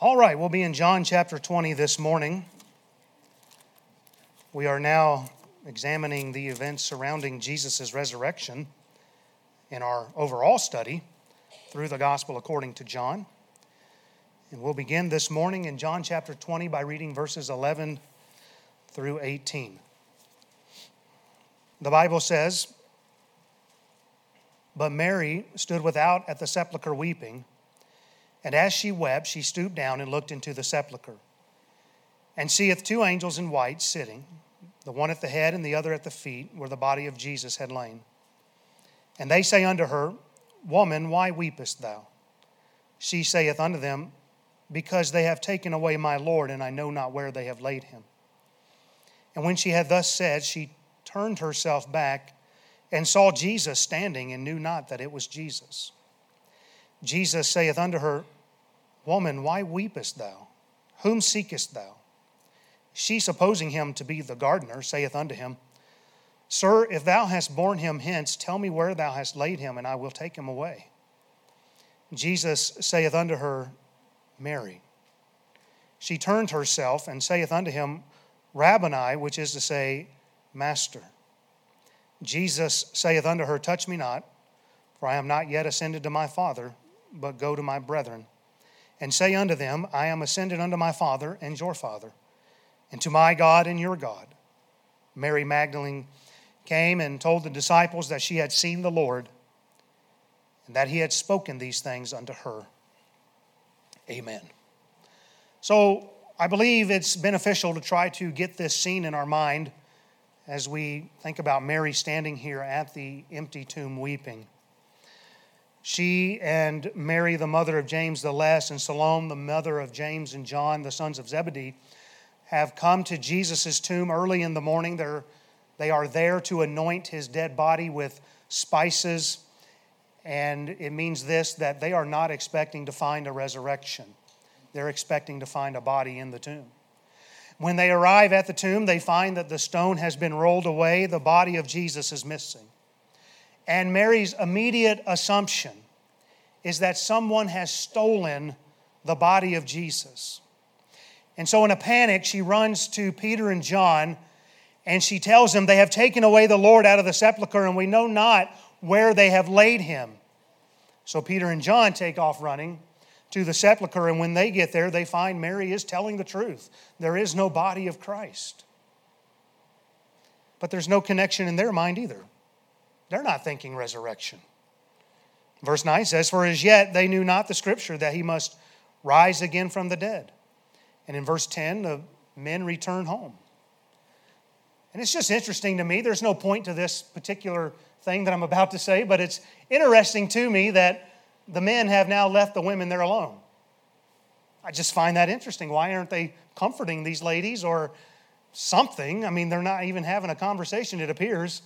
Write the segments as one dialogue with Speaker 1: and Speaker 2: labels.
Speaker 1: All right, we'll be in John chapter 20 this morning. We are now examining the events surrounding Jesus' resurrection in our overall study through the gospel according to John. And we'll begin this morning in John chapter 20 by reading verses 11 through 18. The Bible says, But Mary stood without at the sepulchre weeping. And as she wept, she stooped down and looked into the sepulchre, and seeth two angels in white sitting, the one at the head and the other at the feet, where the body of Jesus had lain. And they say unto her, Woman, why weepest thou? She saith unto them, Because they have taken away my Lord, and I know not where they have laid him. And when she had thus said, she turned herself back and saw Jesus standing, and knew not that it was Jesus. Jesus saith unto her, Woman, why weepest thou? Whom seekest thou? She, supposing him to be the gardener, saith unto him, Sir, if thou hast borne him hence, tell me where thou hast laid him, and I will take him away. Jesus saith unto her, Mary. She turned herself and saith unto him, Rabboni, which is to say, Master. Jesus saith unto her, Touch me not, for I am not yet ascended to my Father but go to my brethren, and say unto them, I am ascended unto my Father and your Father, and to my God and your God. Mary Magdalene came and told the disciples that she had seen the Lord, and that he had spoken these things unto her. Amen. So I believe it's beneficial to try to get this scene in our mind as we think about Mary standing here at the empty tomb weeping. She and Mary, the mother of James the Less, and Salome, the mother of James and John, the sons of Zebedee, have come to Jesus' tomb early in the morning. They're, they are there to anoint his dead body with spices. And it means this that they are not expecting to find a resurrection, they're expecting to find a body in the tomb. When they arrive at the tomb, they find that the stone has been rolled away, the body of Jesus is missing. And Mary's immediate assumption is that someone has stolen the body of Jesus. And so, in a panic, she runs to Peter and John and she tells them, They have taken away the Lord out of the sepulchre, and we know not where they have laid him. So, Peter and John take off running to the sepulchre, and when they get there, they find Mary is telling the truth. There is no body of Christ. But there's no connection in their mind either. They're not thinking resurrection. Verse 9 says, For as yet they knew not the scripture that he must rise again from the dead. And in verse 10, the men return home. And it's just interesting to me. There's no point to this particular thing that I'm about to say, but it's interesting to me that the men have now left the women there alone. I just find that interesting. Why aren't they comforting these ladies or something? I mean, they're not even having a conversation, it appears.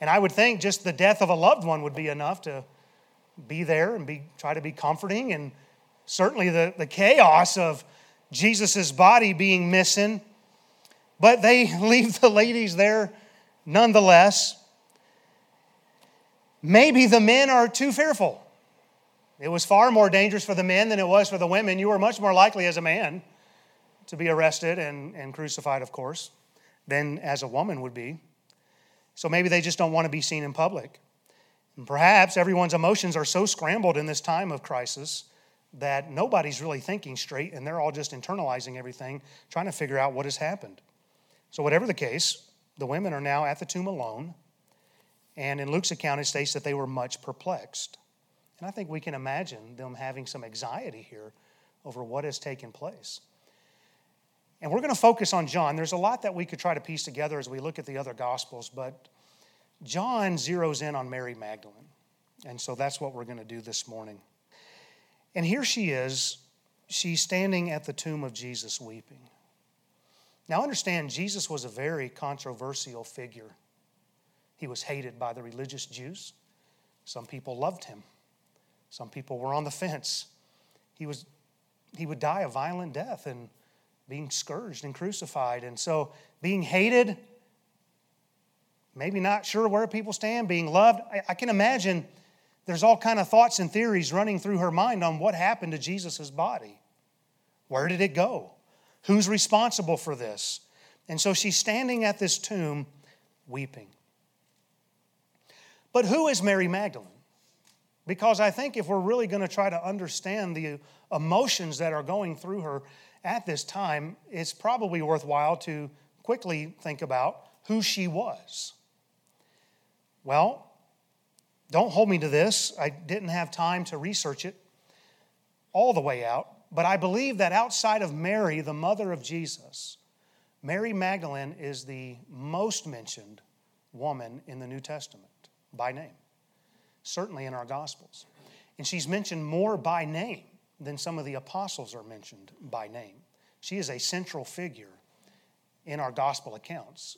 Speaker 1: And I would think just the death of a loved one would be enough to be there and be, try to be comforting. And certainly the, the chaos of Jesus' body being missing. But they leave the ladies there nonetheless. Maybe the men are too fearful. It was far more dangerous for the men than it was for the women. You were much more likely as a man to be arrested and, and crucified, of course, than as a woman would be. So maybe they just don't want to be seen in public. And perhaps everyone's emotions are so scrambled in this time of crisis that nobody's really thinking straight and they're all just internalizing everything, trying to figure out what has happened. So, whatever the case, the women are now at the tomb alone. And in Luke's account, it states that they were much perplexed. And I think we can imagine them having some anxiety here over what has taken place. And we're going to focus on John. There's a lot that we could try to piece together as we look at the other Gospels, but John zeroes in on Mary Magdalene. And so that's what we're going to do this morning. And here she is. She's standing at the tomb of Jesus weeping. Now, understand, Jesus was a very controversial figure. He was hated by the religious Jews. Some people loved him, some people were on the fence. He, was, he would die a violent death, and being scourged and crucified. And so being hated, maybe not sure where people stand, being loved. I, I can imagine there's all kind of thoughts and theories running through her mind on what happened to Jesus' body. Where did it go? Who's responsible for this? And so she's standing at this tomb weeping. But who is Mary Magdalene? Because I think if we're really going to try to understand the emotions that are going through her at this time, it's probably worthwhile to quickly think about who she was. Well, don't hold me to this. I didn't have time to research it all the way out, but I believe that outside of Mary, the mother of Jesus, Mary Magdalene is the most mentioned woman in the New Testament by name, certainly in our Gospels. And she's mentioned more by name than some of the apostles are mentioned by name. She is a central figure in our Gospel accounts.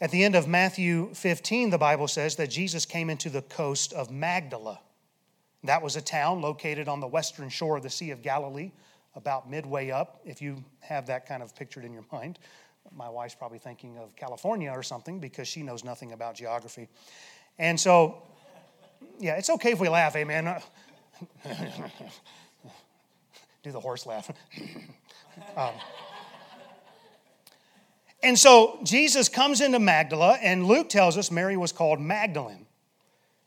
Speaker 1: At the end of Matthew 15, the Bible says that Jesus came into the coast of Magdala. That was a town located on the western shore of the Sea of Galilee, about midway up, if you have that kind of pictured in your mind. My wife's probably thinking of California or something because she knows nothing about geography. And so, yeah, it's okay if we laugh, amen. Do the horse laugh. um, and so Jesus comes into Magdala, and Luke tells us Mary was called Magdalene.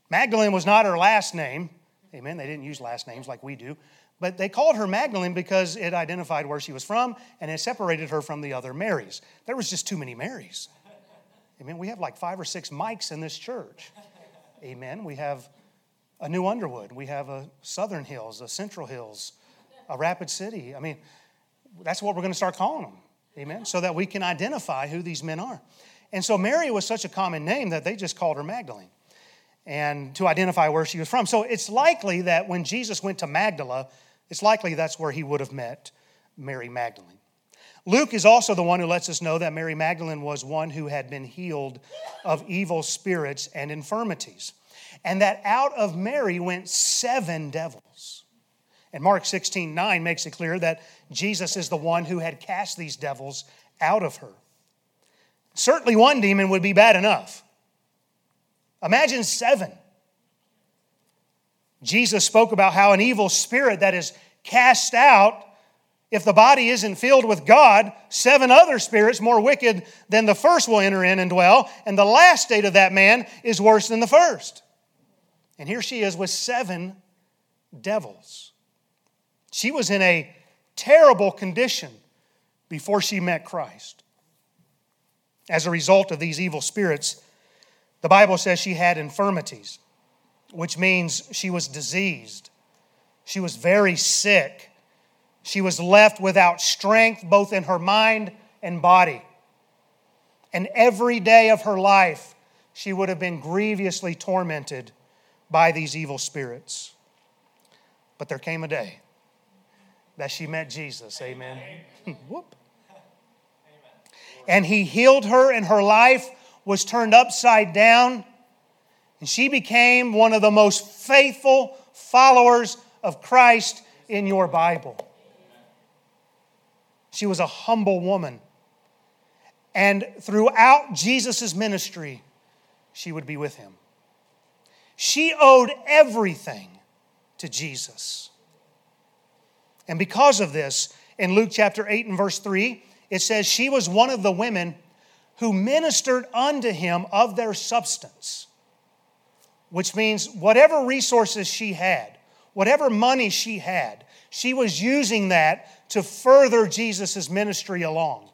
Speaker 1: Magdalene was not her last name. Amen. They didn't use last names like we do. But they called her Magdalene because it identified where she was from and it separated her from the other Marys. There was just too many Marys. Amen. We have like five or six Mikes in this church. Amen. We have a New Underwood. We have a Southern Hills, a Central Hills, a Rapid City. I mean, that's what we're going to start calling them. Amen. So that we can identify who these men are. And so Mary was such a common name that they just called her Magdalene and to identify where she was from. So it's likely that when Jesus went to Magdala, it's likely that's where he would have met Mary Magdalene. Luke is also the one who lets us know that Mary Magdalene was one who had been healed of evil spirits and infirmities, and that out of Mary went seven devils. And Mark 16 9 makes it clear that Jesus is the one who had cast these devils out of her. Certainly, one demon would be bad enough. Imagine seven. Jesus spoke about how an evil spirit that is cast out, if the body isn't filled with God, seven other spirits more wicked than the first will enter in and dwell, and the last state of that man is worse than the first. And here she is with seven devils. She was in a terrible condition before she met Christ. As a result of these evil spirits, the Bible says she had infirmities, which means she was diseased. She was very sick. She was left without strength, both in her mind and body. And every day of her life, she would have been grievously tormented by these evil spirits. But there came a day that she met Jesus. Amen. Whoop. And he healed her, and her life was turned upside down. And she became one of the most faithful followers of Christ in your Bible. She was a humble woman. And throughout Jesus' ministry, she would be with him. She owed everything to Jesus. And because of this, in Luke chapter 8 and verse 3, it says she was one of the women who ministered unto him of their substance, which means whatever resources she had, whatever money she had, she was using that to further Jesus' ministry along.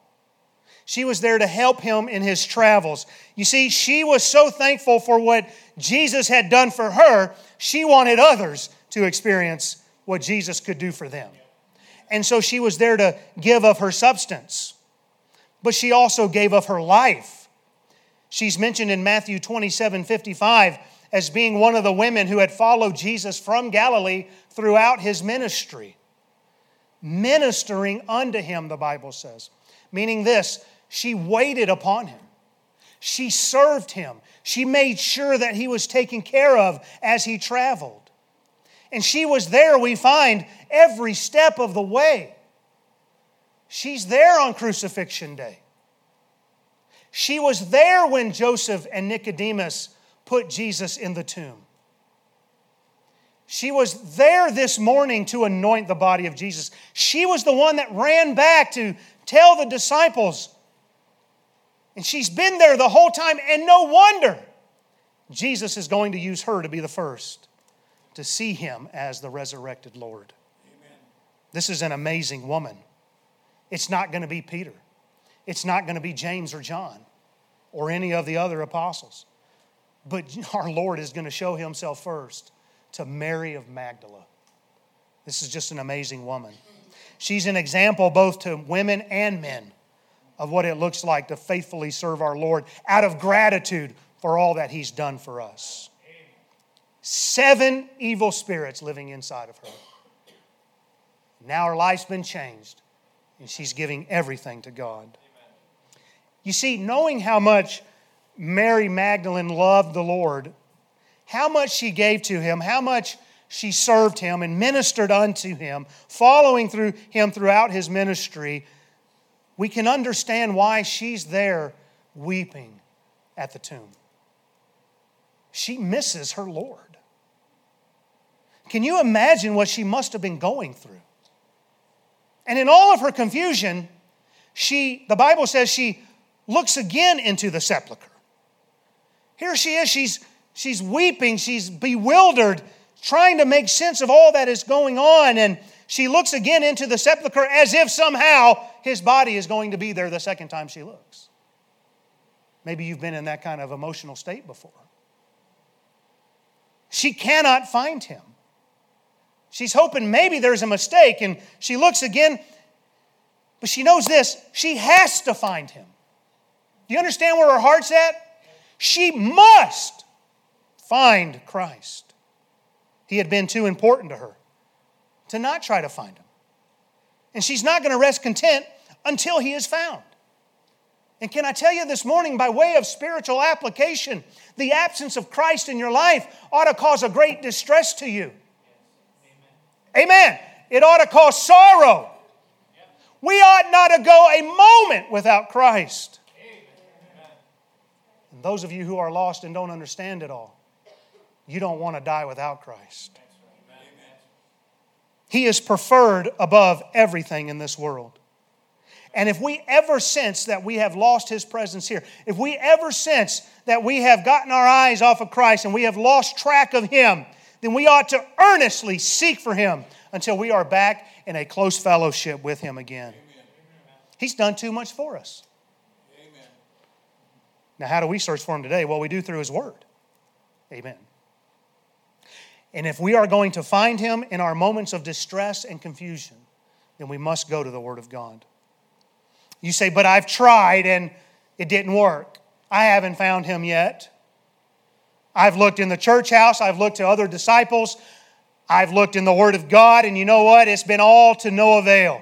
Speaker 1: She was there to help him in his travels. You see, she was so thankful for what Jesus had done for her, she wanted others to experience what Jesus could do for them. And so she was there to give of her substance. But she also gave of her life. She's mentioned in Matthew 27 55 as being one of the women who had followed Jesus from Galilee throughout his ministry. Ministering unto him, the Bible says. Meaning this, she waited upon him. She served him. She made sure that he was taken care of as he traveled. And she was there, we find, every step of the way. She's there on crucifixion day. She was there when Joseph and Nicodemus put Jesus in the tomb. She was there this morning to anoint the body of Jesus. She was the one that ran back to tell the disciples. And she's been there the whole time, and no wonder Jesus is going to use her to be the first to see him as the resurrected Lord. Amen. This is an amazing woman. It's not going to be Peter, it's not going to be James or John or any of the other apostles. But our Lord is going to show himself first to Mary of Magdala. This is just an amazing woman. She's an example both to women and men of what it looks like to faithfully serve our Lord out of gratitude for all that He's done for us. Seven evil spirits living inside of her. Now her life's been changed, and she's giving everything to God. You see, knowing how much Mary Magdalene loved the Lord, how much she gave to him, how much she served him and ministered unto him, following through him throughout his ministry, we can understand why she's there weeping at the tomb. She misses her Lord. Can you imagine what she must have been going through? And in all of her confusion, she, the Bible says she looks again into the sepulchre. Here she is, she's, she's weeping, she's bewildered, trying to make sense of all that is going on. And she looks again into the sepulchre as if somehow his body is going to be there the second time she looks. Maybe you've been in that kind of emotional state before. She cannot find him. She's hoping maybe there's a mistake, and she looks again, but she knows this she has to find him. Do you understand where her heart's at? She must find Christ. He had been too important to her to not try to find him. And she's not going to rest content until he is found. And can I tell you this morning, by way of spiritual application, the absence of Christ in your life ought to cause a great distress to you. Amen. Amen. It ought to cause sorrow. We ought not to go a moment without Christ. Those of you who are lost and don't understand it all, you don't want to die without Christ. He is preferred above everything in this world. And if we ever sense that we have lost His presence here, if we ever sense that we have gotten our eyes off of Christ and we have lost track of Him, then we ought to earnestly seek for Him until we are back in a close fellowship with Him again. He's done too much for us. Now, how do we search for Him today? Well, we do through His Word. Amen. And if we are going to find Him in our moments of distress and confusion, then we must go to the Word of God. You say, but I've tried and it didn't work. I haven't found Him yet. I've looked in the church house, I've looked to other disciples, I've looked in the Word of God, and you know what? It's been all to no avail.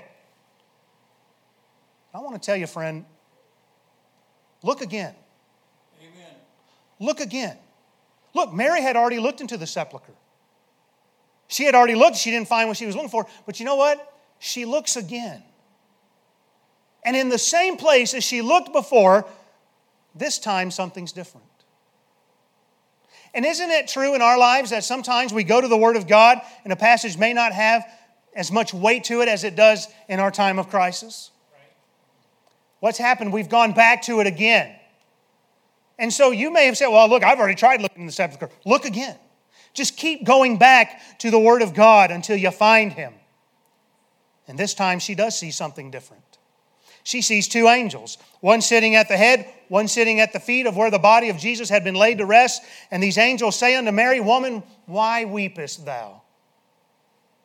Speaker 1: I want to tell you, friend, look again. Look again. Look, Mary had already looked into the sepulchre. She had already looked, she didn't find what she was looking for, but you know what? She looks again. And in the same place as she looked before, this time something's different. And isn't it true in our lives that sometimes we go to the Word of God and a passage may not have as much weight to it as it does in our time of crisis? What's happened? We've gone back to it again. And so you may have said, well, look, I've already tried looking in the sepulchre. Look again. Just keep going back to the Word of God until you find Him. And this time she does see something different. She sees two angels, one sitting at the head, one sitting at the feet of where the body of Jesus had been laid to rest. And these angels say unto Mary, Woman, why weepest thou?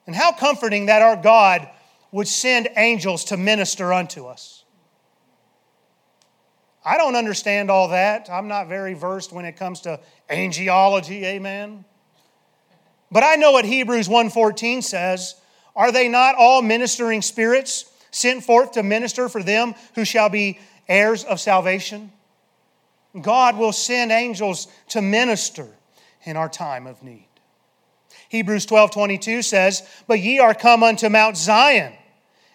Speaker 1: And how comforting that our God would send angels to minister unto us. I don't understand all that. I'm not very versed when it comes to angelology, amen. But I know what Hebrews 1:14 says, are they not all ministering spirits sent forth to minister for them who shall be heirs of salvation? God will send angels to minister in our time of need. Hebrews 12:22 says, "But ye are come unto Mount Zion,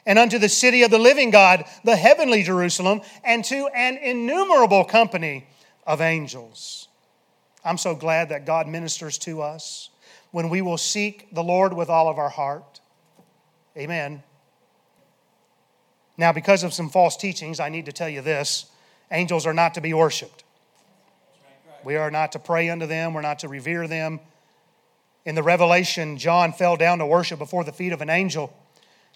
Speaker 1: and unto the city of the living God, the heavenly Jerusalem, and to an innumerable company of angels. I'm so glad that God ministers to us. when we will seek the Lord with all of our heart. Amen. Now, because of some false teachings, I need to tell you this angels are not to be worshiped. We are not to pray unto them, we're not to revere them. In the Revelation, John fell down to worship before the feet of an angel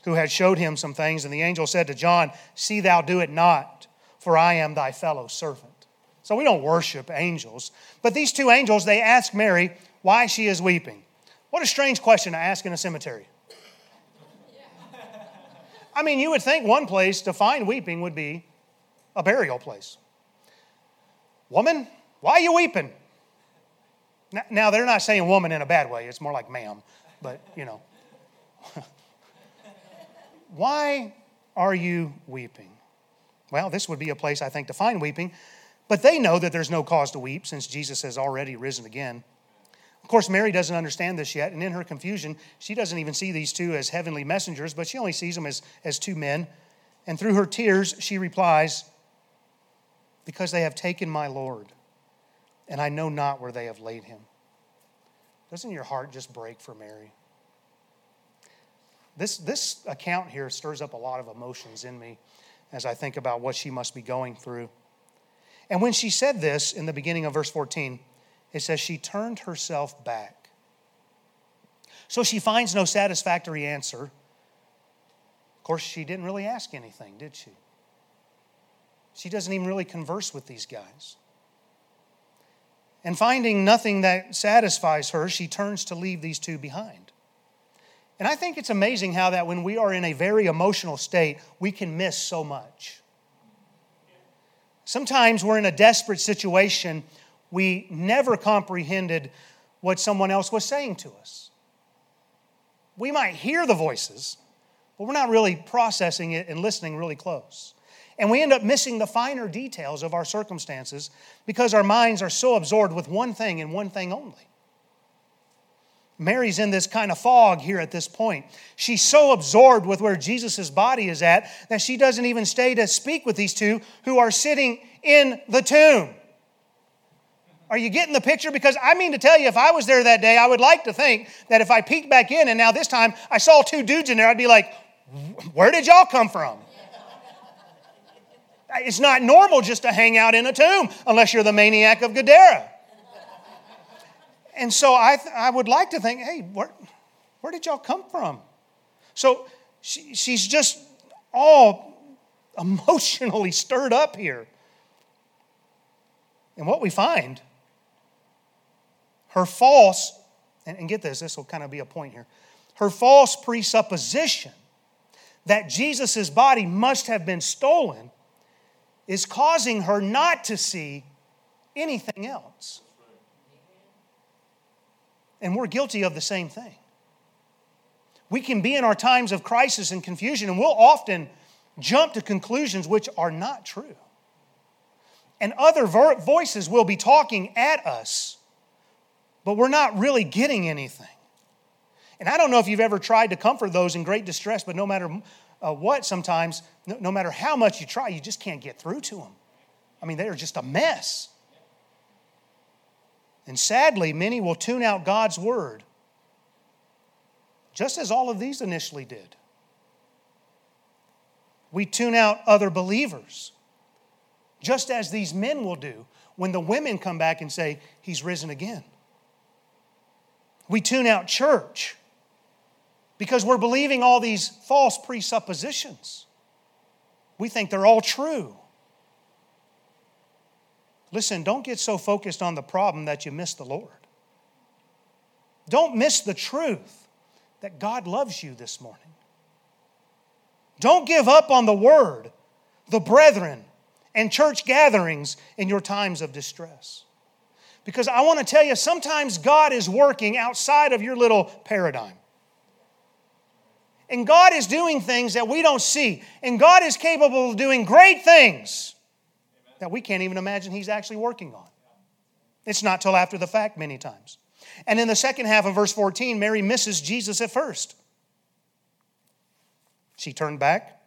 Speaker 1: who had showed him some things. And the angel said to John, See thou do it not, for I am thy fellow servant. So we don't worship angels. But these two angels, they ask Mary why she is weeping. What a strange question to ask in a cemetery. I mean, you would think one place to find weeping would be a burial place. Woman, why are you weeping? Now, they're not saying woman in a bad way, it's more like ma'am, but you know. why are you weeping? Well, this would be a place, I think, to find weeping, but they know that there's no cause to weep since Jesus has already risen again. Of course, Mary doesn't understand this yet, and in her confusion, she doesn't even see these two as heavenly messengers, but she only sees them as, as two men. And through her tears, she replies, Because they have taken my Lord, and I know not where they have laid him. Doesn't your heart just break for Mary? This, this account here stirs up a lot of emotions in me as I think about what she must be going through. And when she said this in the beginning of verse 14, it says she turned herself back. So she finds no satisfactory answer. Of course, she didn't really ask anything, did she? She doesn't even really converse with these guys. And finding nothing that satisfies her, she turns to leave these two behind. And I think it's amazing how that when we are in a very emotional state, we can miss so much. Sometimes we're in a desperate situation we never comprehended what someone else was saying to us. We might hear the voices, but we're not really processing it and listening really close. And we end up missing the finer details of our circumstances because our minds are so absorbed with one thing and one thing only. Mary's in this kind of fog here at this point. She's so absorbed with where Jesus' body is at that she doesn't even stay to speak with these two who are sitting in the tomb. Are you getting the picture? Because I mean to tell you, if I was there that day, I would like to think that if I peeked back in and now this time I saw two dudes in there, I'd be like, where did y'all come from? It's not normal just to hang out in a tomb unless you're the maniac of Gadara. And so I, th- I would like to think, hey, where, where did y'all come from? So she, she's just all emotionally stirred up here. And what we find her false, and, and get this, this will kind of be a point here. Her false presupposition that Jesus' body must have been stolen is causing her not to see anything else. And we're guilty of the same thing. We can be in our times of crisis and confusion, and we'll often jump to conclusions which are not true. And other voices will be talking at us but we're not really getting anything. And I don't know if you've ever tried to comfort those in great distress, but no matter uh, what, sometimes, no, no matter how much you try, you just can't get through to them. I mean, they are just a mess. And sadly, many will tune out God's word, just as all of these initially did. We tune out other believers, just as these men will do when the women come back and say, He's risen again. We tune out church because we're believing all these false presuppositions. We think they're all true. Listen, don't get so focused on the problem that you miss the Lord. Don't miss the truth that God loves you this morning. Don't give up on the word, the brethren, and church gatherings in your times of distress. Because I want to tell you, sometimes God is working outside of your little paradigm. And God is doing things that we don't see. And God is capable of doing great things that we can't even imagine He's actually working on. It's not till after the fact, many times. And in the second half of verse 14, Mary misses Jesus at first. She turned back,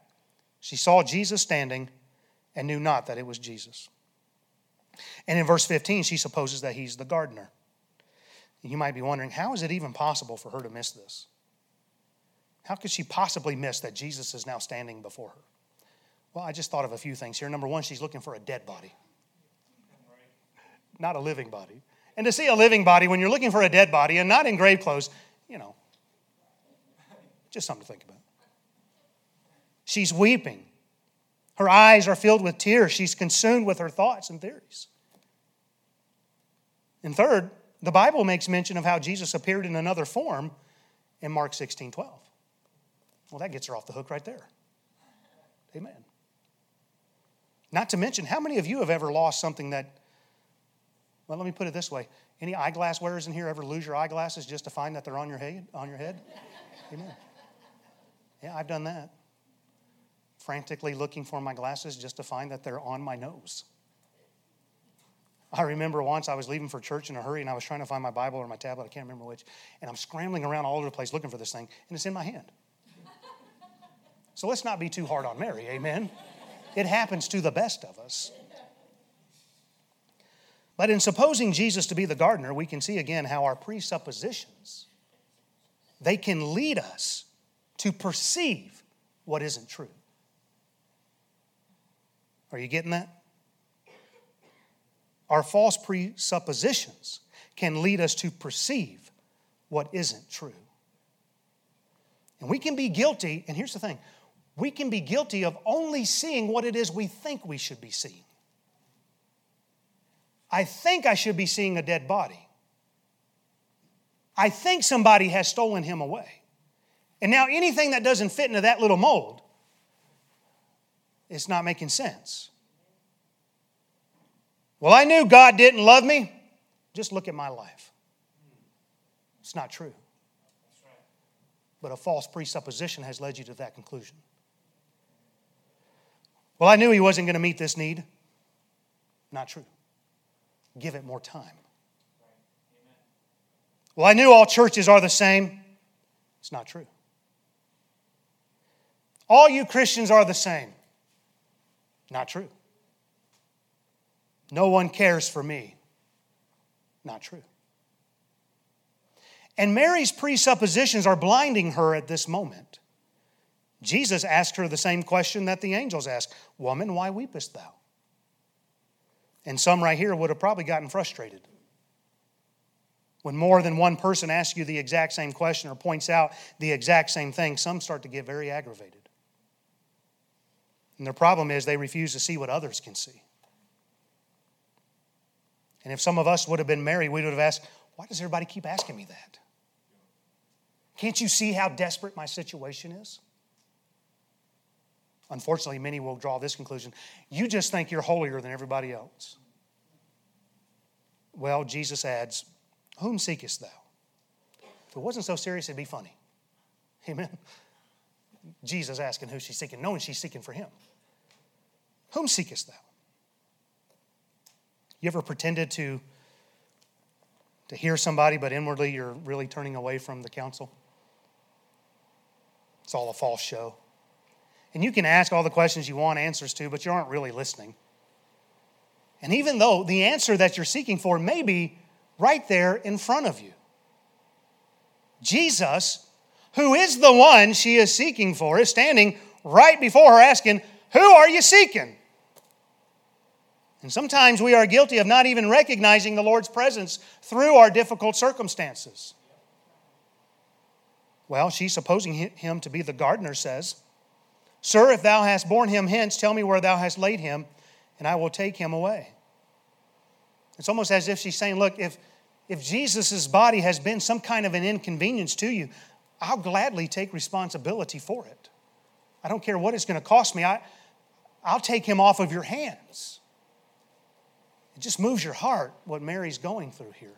Speaker 1: she saw Jesus standing, and knew not that it was Jesus. And in verse 15, she supposes that he's the gardener. You might be wondering, how is it even possible for her to miss this? How could she possibly miss that Jesus is now standing before her? Well, I just thought of a few things here. Number one, she's looking for a dead body, not a living body. And to see a living body when you're looking for a dead body and not in grave clothes, you know, just something to think about. She's weeping. Her eyes are filled with tears. She's consumed with her thoughts and theories. And third, the Bible makes mention of how Jesus appeared in another form in Mark 16 12. Well, that gets her off the hook right there. Amen. Not to mention, how many of you have ever lost something that, well, let me put it this way. Any eyeglass wearers in here ever lose your eyeglasses just to find that they're on your head? On your head? Amen. Yeah, I've done that. Frantically looking for my glasses just to find that they're on my nose. I remember once I was leaving for church in a hurry and I was trying to find my Bible or my tablet, I can't remember which, and I'm scrambling around all over the place looking for this thing, and it's in my hand. So let's not be too hard on Mary, amen? It happens to the best of us. But in supposing Jesus to be the gardener, we can see again how our presuppositions they can lead us to perceive what isn't true. Are you getting that? Our false presuppositions can lead us to perceive what isn't true. And we can be guilty, and here's the thing we can be guilty of only seeing what it is we think we should be seeing. I think I should be seeing a dead body. I think somebody has stolen him away. And now anything that doesn't fit into that little mold, it's not making sense. Well, I knew God didn't love me. Just look at my life. It's not true. But a false presupposition has led you to that conclusion. Well, I knew he wasn't going to meet this need. Not true. Give it more time. Well, I knew all churches are the same. It's not true. All you Christians are the same. Not true. No one cares for me. Not true. And Mary's presuppositions are blinding her at this moment. Jesus asked her the same question that the angels asked Woman, why weepest thou? And some right here would have probably gotten frustrated. When more than one person asks you the exact same question or points out the exact same thing, some start to get very aggravated. And their problem is they refuse to see what others can see. And if some of us would have been Mary, we would have asked, Why does everybody keep asking me that? Can't you see how desperate my situation is? Unfortunately, many will draw this conclusion you just think you're holier than everybody else. Well, Jesus adds, Whom seekest thou? If it wasn't so serious, it'd be funny. Amen. Jesus asking who she's seeking, knowing she's seeking for him. Whom seekest thou? You ever pretended to, to hear somebody, but inwardly you're really turning away from the counsel? It's all a false show. And you can ask all the questions you want answers to, but you aren't really listening. And even though the answer that you're seeking for may be right there in front of you, Jesus, who is the one she is seeking for, is standing right before her asking, Who are you seeking? And sometimes we are guilty of not even recognizing the Lord's presence through our difficult circumstances. Well, she's supposing him to be the gardener, says, Sir, if thou hast borne him hence, tell me where thou hast laid him, and I will take him away. It's almost as if she's saying, Look, if, if Jesus' body has been some kind of an inconvenience to you, I'll gladly take responsibility for it. I don't care what it's going to cost me, I, I'll take him off of your hands. It just moves your heart what Mary's going through here.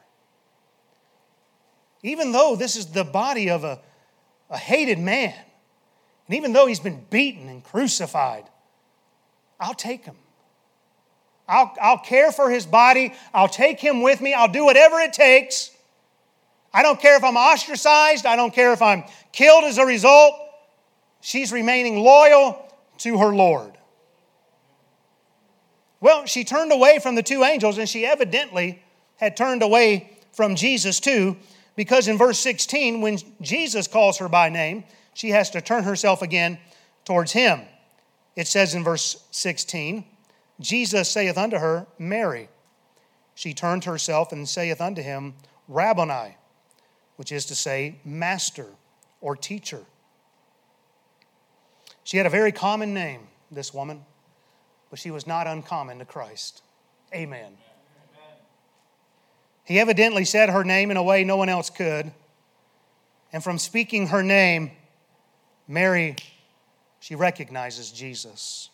Speaker 1: Even though this is the body of a, a hated man, and even though he's been beaten and crucified, I'll take him. I'll, I'll care for his body. I'll take him with me. I'll do whatever it takes. I don't care if I'm ostracized. I don't care if I'm killed as a result. She's remaining loyal to her Lord. Well, she turned away from the two angels, and she evidently had turned away from Jesus too, because in verse 16, when Jesus calls her by name, she has to turn herself again towards him. It says in verse 16, Jesus saith unto her, Mary. She turned herself and saith unto him, Rabboni, which is to say, Master or Teacher. She had a very common name, this woman, but she was not uncommon to Christ. Amen. He evidently said her name in a way no one else could. And from speaking her name, Mary, she recognizes Jesus.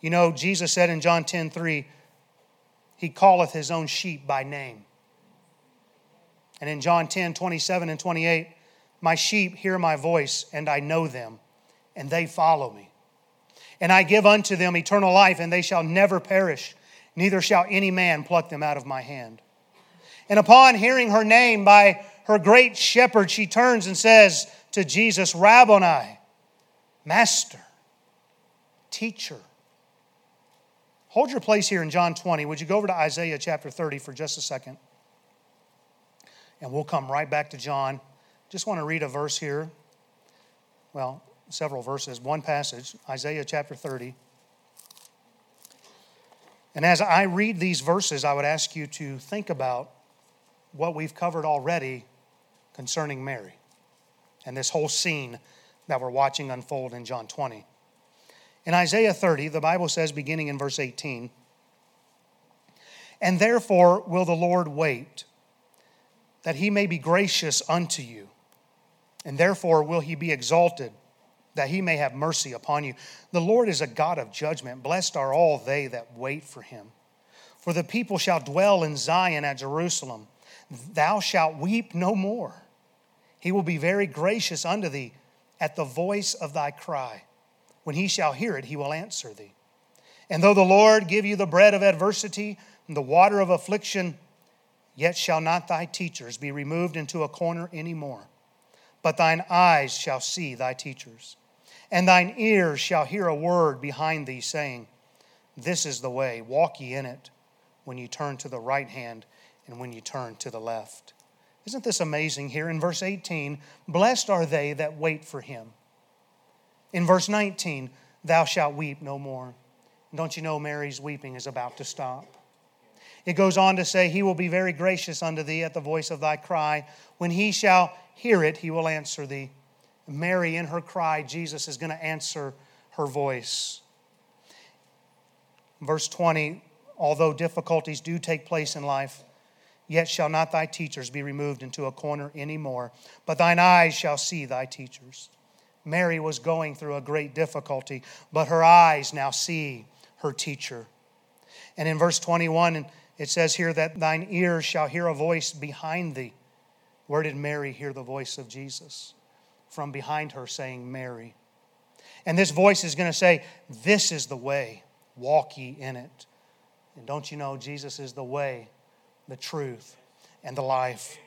Speaker 1: You know, Jesus said in John 10 3, He calleth His own sheep by name. And in John 10 27 and 28, My sheep hear my voice, and I know them, and they follow me. And I give unto them eternal life, and they shall never perish, neither shall any man pluck them out of my hand. And upon hearing her name by her great shepherd, she turns and says to Jesus, Rabboni, Master, Teacher. Hold your place here in John 20. Would you go over to Isaiah chapter 30 for just a second? And we'll come right back to John. Just want to read a verse here. Well, several verses, one passage, Isaiah chapter 30. And as I read these verses, I would ask you to think about what we've covered already concerning Mary and this whole scene that we're watching unfold in John 20. In Isaiah 30, the Bible says, beginning in verse 18, And therefore will the Lord wait, that he may be gracious unto you, and therefore will he be exalted, that he may have mercy upon you. The Lord is a God of judgment. Blessed are all they that wait for him. For the people shall dwell in Zion at Jerusalem Thou shalt weep no more. He will be very gracious unto thee at the voice of thy cry. When he shall hear it, he will answer thee. And though the Lord give you the bread of adversity and the water of affliction, yet shall not thy teachers be removed into a corner any more. But thine eyes shall see thy teachers, and thine ears shall hear a word behind thee, saying, This is the way, walk ye in it, when ye turn to the right hand and when you turn to the left. Isn't this amazing here in verse 18? Blessed are they that wait for him. In verse 19, thou shalt weep no more. Don't you know Mary's weeping is about to stop? It goes on to say, He will be very gracious unto thee at the voice of thy cry. When he shall hear it, he will answer thee. Mary, in her cry, Jesus is going to answer her voice. Verse 20, although difficulties do take place in life, Yet shall not thy teachers be removed into a corner any more, but thine eyes shall see thy teachers. Mary was going through a great difficulty, but her eyes now see her teacher. And in verse 21, it says here that thine ears shall hear a voice behind thee. Where did Mary hear the voice of Jesus? From behind her saying, Mary. And this voice is going to say, This is the way, walk ye in it. And don't you know, Jesus is the way, the truth, and the life.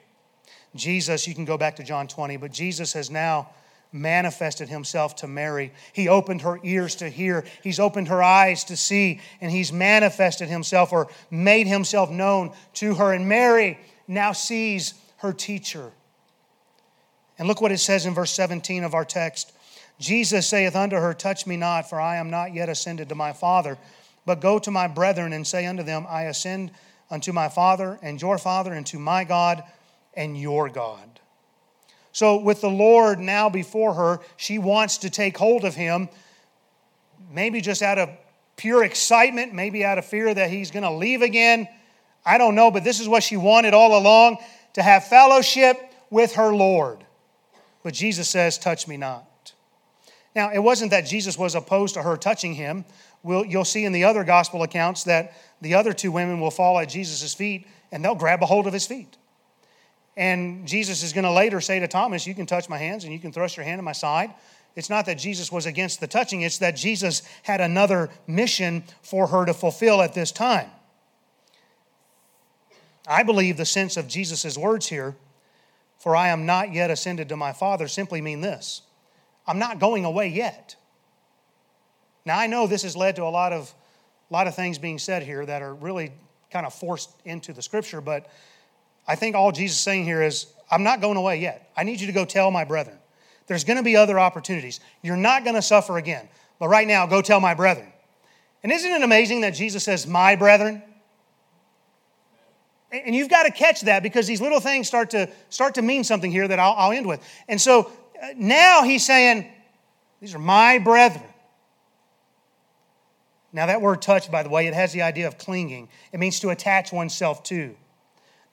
Speaker 1: Jesus, you can go back to John 20, but Jesus has now manifested himself to Mary. He opened her ears to hear, he's opened her eyes to see, and he's manifested himself or made himself known to her. And Mary now sees her teacher. And look what it says in verse 17 of our text Jesus saith unto her, Touch me not, for I am not yet ascended to my Father, but go to my brethren and say unto them, I ascend unto my Father and your Father, and to my God and your God. So, with the Lord now before her, she wants to take hold of him, maybe just out of pure excitement, maybe out of fear that he's going to leave again. I don't know, but this is what she wanted all along to have fellowship with her Lord. But Jesus says, Touch me not. Now, it wasn't that Jesus was opposed to her touching him. We'll, you'll see in the other gospel accounts that the other two women will fall at Jesus' feet and they'll grab a hold of his feet. And Jesus is going to later say to Thomas, You can touch my hands and you can thrust your hand in my side. It's not that Jesus was against the touching, it's that Jesus had another mission for her to fulfill at this time. I believe the sense of Jesus' words here, for I am not yet ascended to my Father, simply mean this I'm not going away yet. Now, I know this has led to a lot of a lot of things being said here that are really kind of forced into the scripture, but I think all Jesus is saying here is, I'm not going away yet. I need you to go tell my brethren. There's going to be other opportunities. You're not going to suffer again. But right now, go tell my brethren. And isn't it amazing that Jesus says, my brethren? And you've got to catch that because these little things start to, start to mean something here that I'll, I'll end with. And so uh, now he's saying, These are my brethren. Now, that word touch, by the way, it has the idea of clinging. It means to attach oneself to.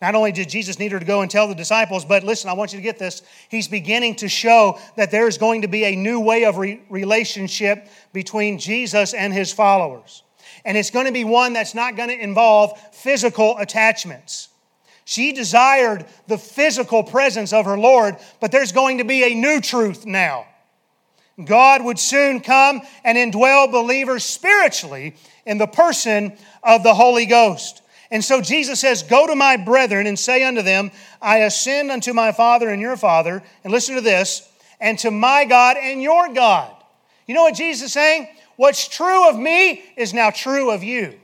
Speaker 1: Not only did Jesus need her to go and tell the disciples, but listen, I want you to get this. He's beginning to show that there's going to be a new way of re- relationship between Jesus and his followers. And it's going to be one that's not going to involve physical attachments. She desired the physical presence of her Lord, but there's going to be a new truth now. God would soon come and indwell believers spiritually in the person of the Holy Ghost. And so Jesus says, Go to my brethren and say unto them, I ascend unto my Father and your Father, and listen to this, and to my God and your God. You know what Jesus is saying? What's true of me is now true of you.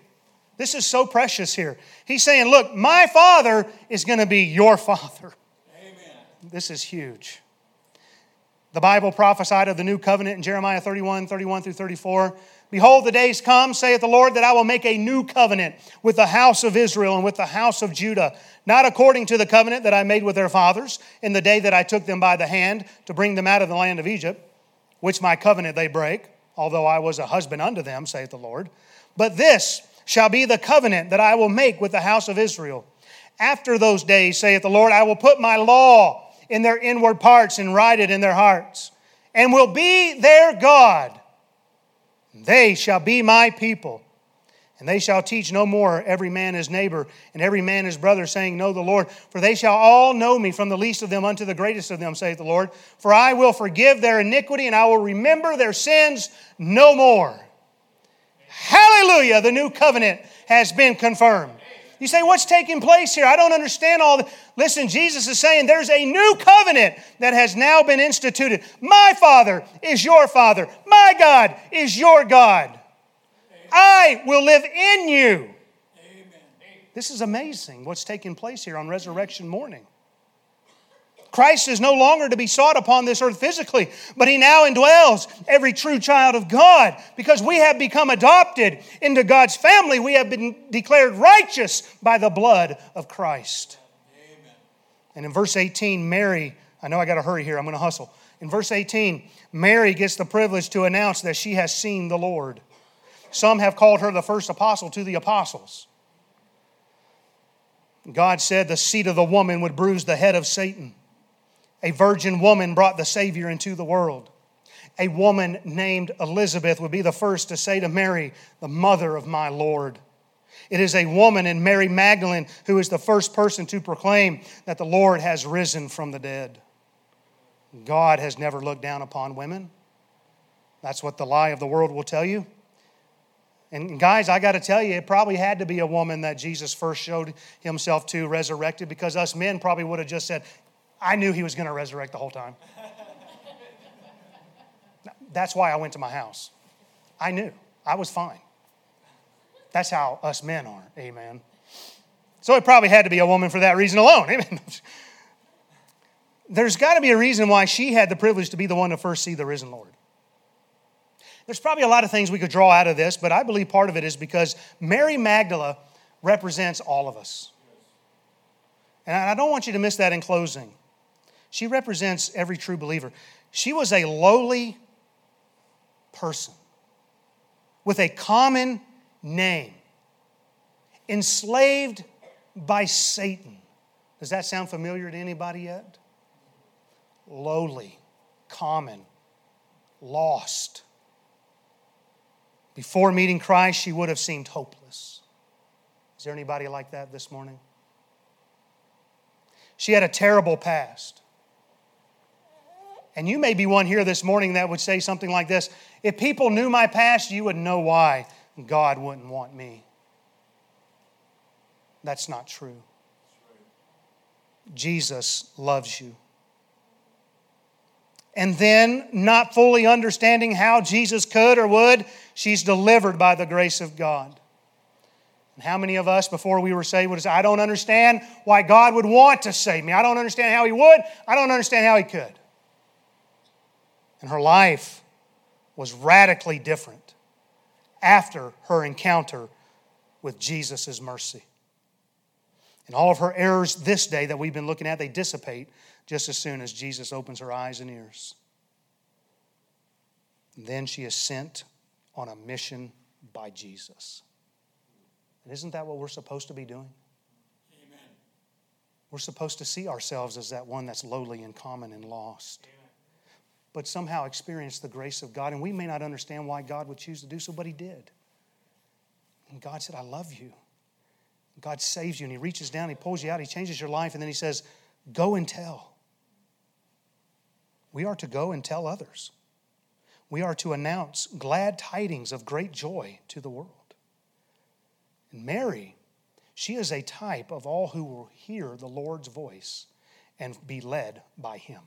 Speaker 1: This is so precious here. He's saying, Look, my Father is going to be your Father. Amen. This is huge. The Bible prophesied of the new covenant in Jeremiah 31, 31 through 34. Behold, the days come, saith the Lord, that I will make a new covenant with the house of Israel and with the house of Judah, not according to the covenant that I made with their fathers in the day that I took them by the hand to bring them out of the land of Egypt, which my covenant they break, although I was a husband unto them, saith the Lord. But this shall be the covenant that I will make with the house of Israel. After those days, saith the Lord, I will put my law in their inward parts and write it in their hearts, and will be their God they shall be my people. And they shall teach no more every man his neighbor and every man his brother, saying, Know the Lord. For they shall all know me from the least of them unto the greatest of them, saith the Lord. For I will forgive their iniquity and I will remember their sins no more. Hallelujah! The new covenant has been confirmed. You say, What's taking place here? I don't understand all the. Listen, Jesus is saying there's a new covenant that has now been instituted. My Father is your Father, my God is your God. Amen. I will live in you. Amen. This is amazing what's taking place here on resurrection morning. Christ is no longer to be sought upon this earth physically, but he now indwells every true child of God because we have become adopted into God's family. We have been declared righteous by the blood of Christ. Amen. And in verse 18, Mary, I know I got to hurry here, I'm going to hustle. In verse 18, Mary gets the privilege to announce that she has seen the Lord. Some have called her the first apostle to the apostles. God said the seed of the woman would bruise the head of Satan. A virgin woman brought the Savior into the world. A woman named Elizabeth would be the first to say to Mary, the mother of my Lord. It is a woman in Mary Magdalene who is the first person to proclaim that the Lord has risen from the dead. God has never looked down upon women. That's what the lie of the world will tell you. And guys, I got to tell you, it probably had to be a woman that Jesus first showed himself to resurrected because us men probably would have just said, I knew he was going to resurrect the whole time. That's why I went to my house. I knew. I was fine. That's how us men are. Amen. So it probably had to be a woman for that reason alone. Amen. There's got to be a reason why she had the privilege to be the one to first see the risen Lord. There's probably a lot of things we could draw out of this, but I believe part of it is because Mary Magdala represents all of us. And I don't want you to miss that in closing. She represents every true believer. She was a lowly person with a common name, enslaved by Satan. Does that sound familiar to anybody yet? Lowly, common, lost. Before meeting Christ, she would have seemed hopeless. Is there anybody like that this morning? She had a terrible past. And you may be one here this morning that would say something like this If people knew my past, you would know why God wouldn't want me. That's not true. Jesus loves you. And then, not fully understanding how Jesus could or would, she's delivered by the grace of God. And how many of us, before we were saved, would say, I don't understand why God would want to save me. I don't understand how He would. I don't understand how He could. And her life was radically different after her encounter with Jesus' mercy. And all of her errors this day that we've been looking at, they dissipate just as soon as Jesus opens her eyes and ears. And then she is sent on a mission by Jesus. And isn't that what we're supposed to be doing? Amen. We're supposed to see ourselves as that one that's lowly and common and lost. Amen. But somehow experience the grace of God. And we may not understand why God would choose to do so, but He did. And God said, I love you. God saves you and He reaches down, He pulls you out, He changes your life, and then He says, Go and tell. We are to go and tell others. We are to announce glad tidings of great joy to the world. And Mary, she is a type of all who will hear the Lord's voice and be led by Him.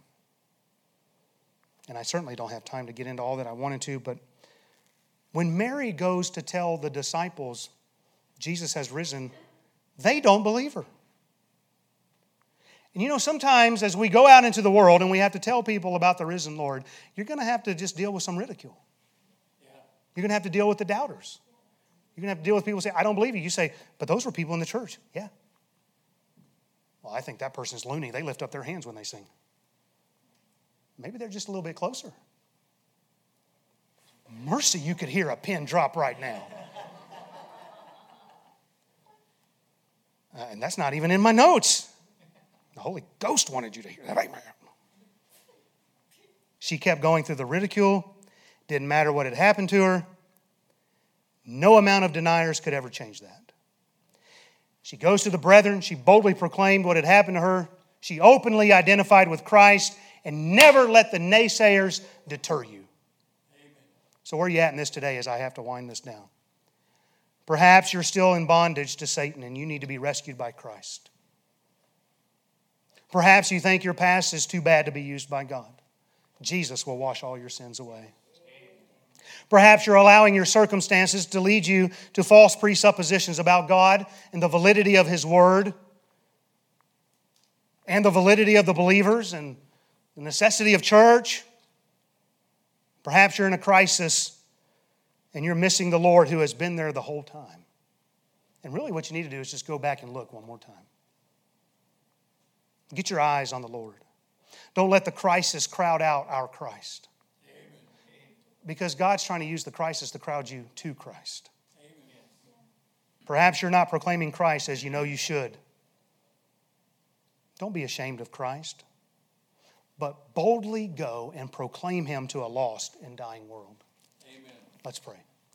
Speaker 1: And I certainly don't have time to get into all that I wanted to, but when Mary goes to tell the disciples Jesus has risen, they don't believe her. And you know, sometimes as we go out into the world and we have to tell people about the risen Lord, you're going to have to just deal with some ridicule. You're going to have to deal with the doubters. You're going to have to deal with people who say, I don't believe you. You say, but those were people in the church. Yeah. Well, I think that person's loony. They lift up their hands when they sing. Maybe they're just a little bit closer. Mercy, you could hear a pin drop right now. Uh, and that's not even in my notes. The Holy Ghost wanted you to hear that. She kept going through the ridicule. Didn't matter what had happened to her. No amount of deniers could ever change that. She goes to the brethren. She boldly proclaimed what had happened to her. She openly identified with Christ and never let the naysayers deter you. Amen. So, where are you at in this today as I have to wind this down? Perhaps you're still in bondage to Satan and you need to be rescued by Christ. Perhaps you think your past is too bad to be used by God. Jesus will wash all your sins away. Perhaps you're allowing your circumstances to lead you to false presuppositions about God and the validity of His Word and the validity of the believers and the necessity of church. Perhaps you're in a crisis and you're missing the Lord who has been there the whole time. And really, what you need to do is just go back and look one more time. Get your eyes on the Lord. Don't let the crisis crowd out our Christ. Because God's trying to use the crisis to crowd you to Christ. Perhaps you're not proclaiming Christ as you know you should. Don't be ashamed of Christ, but boldly go and proclaim him to a lost and dying world. Amen. Let's pray.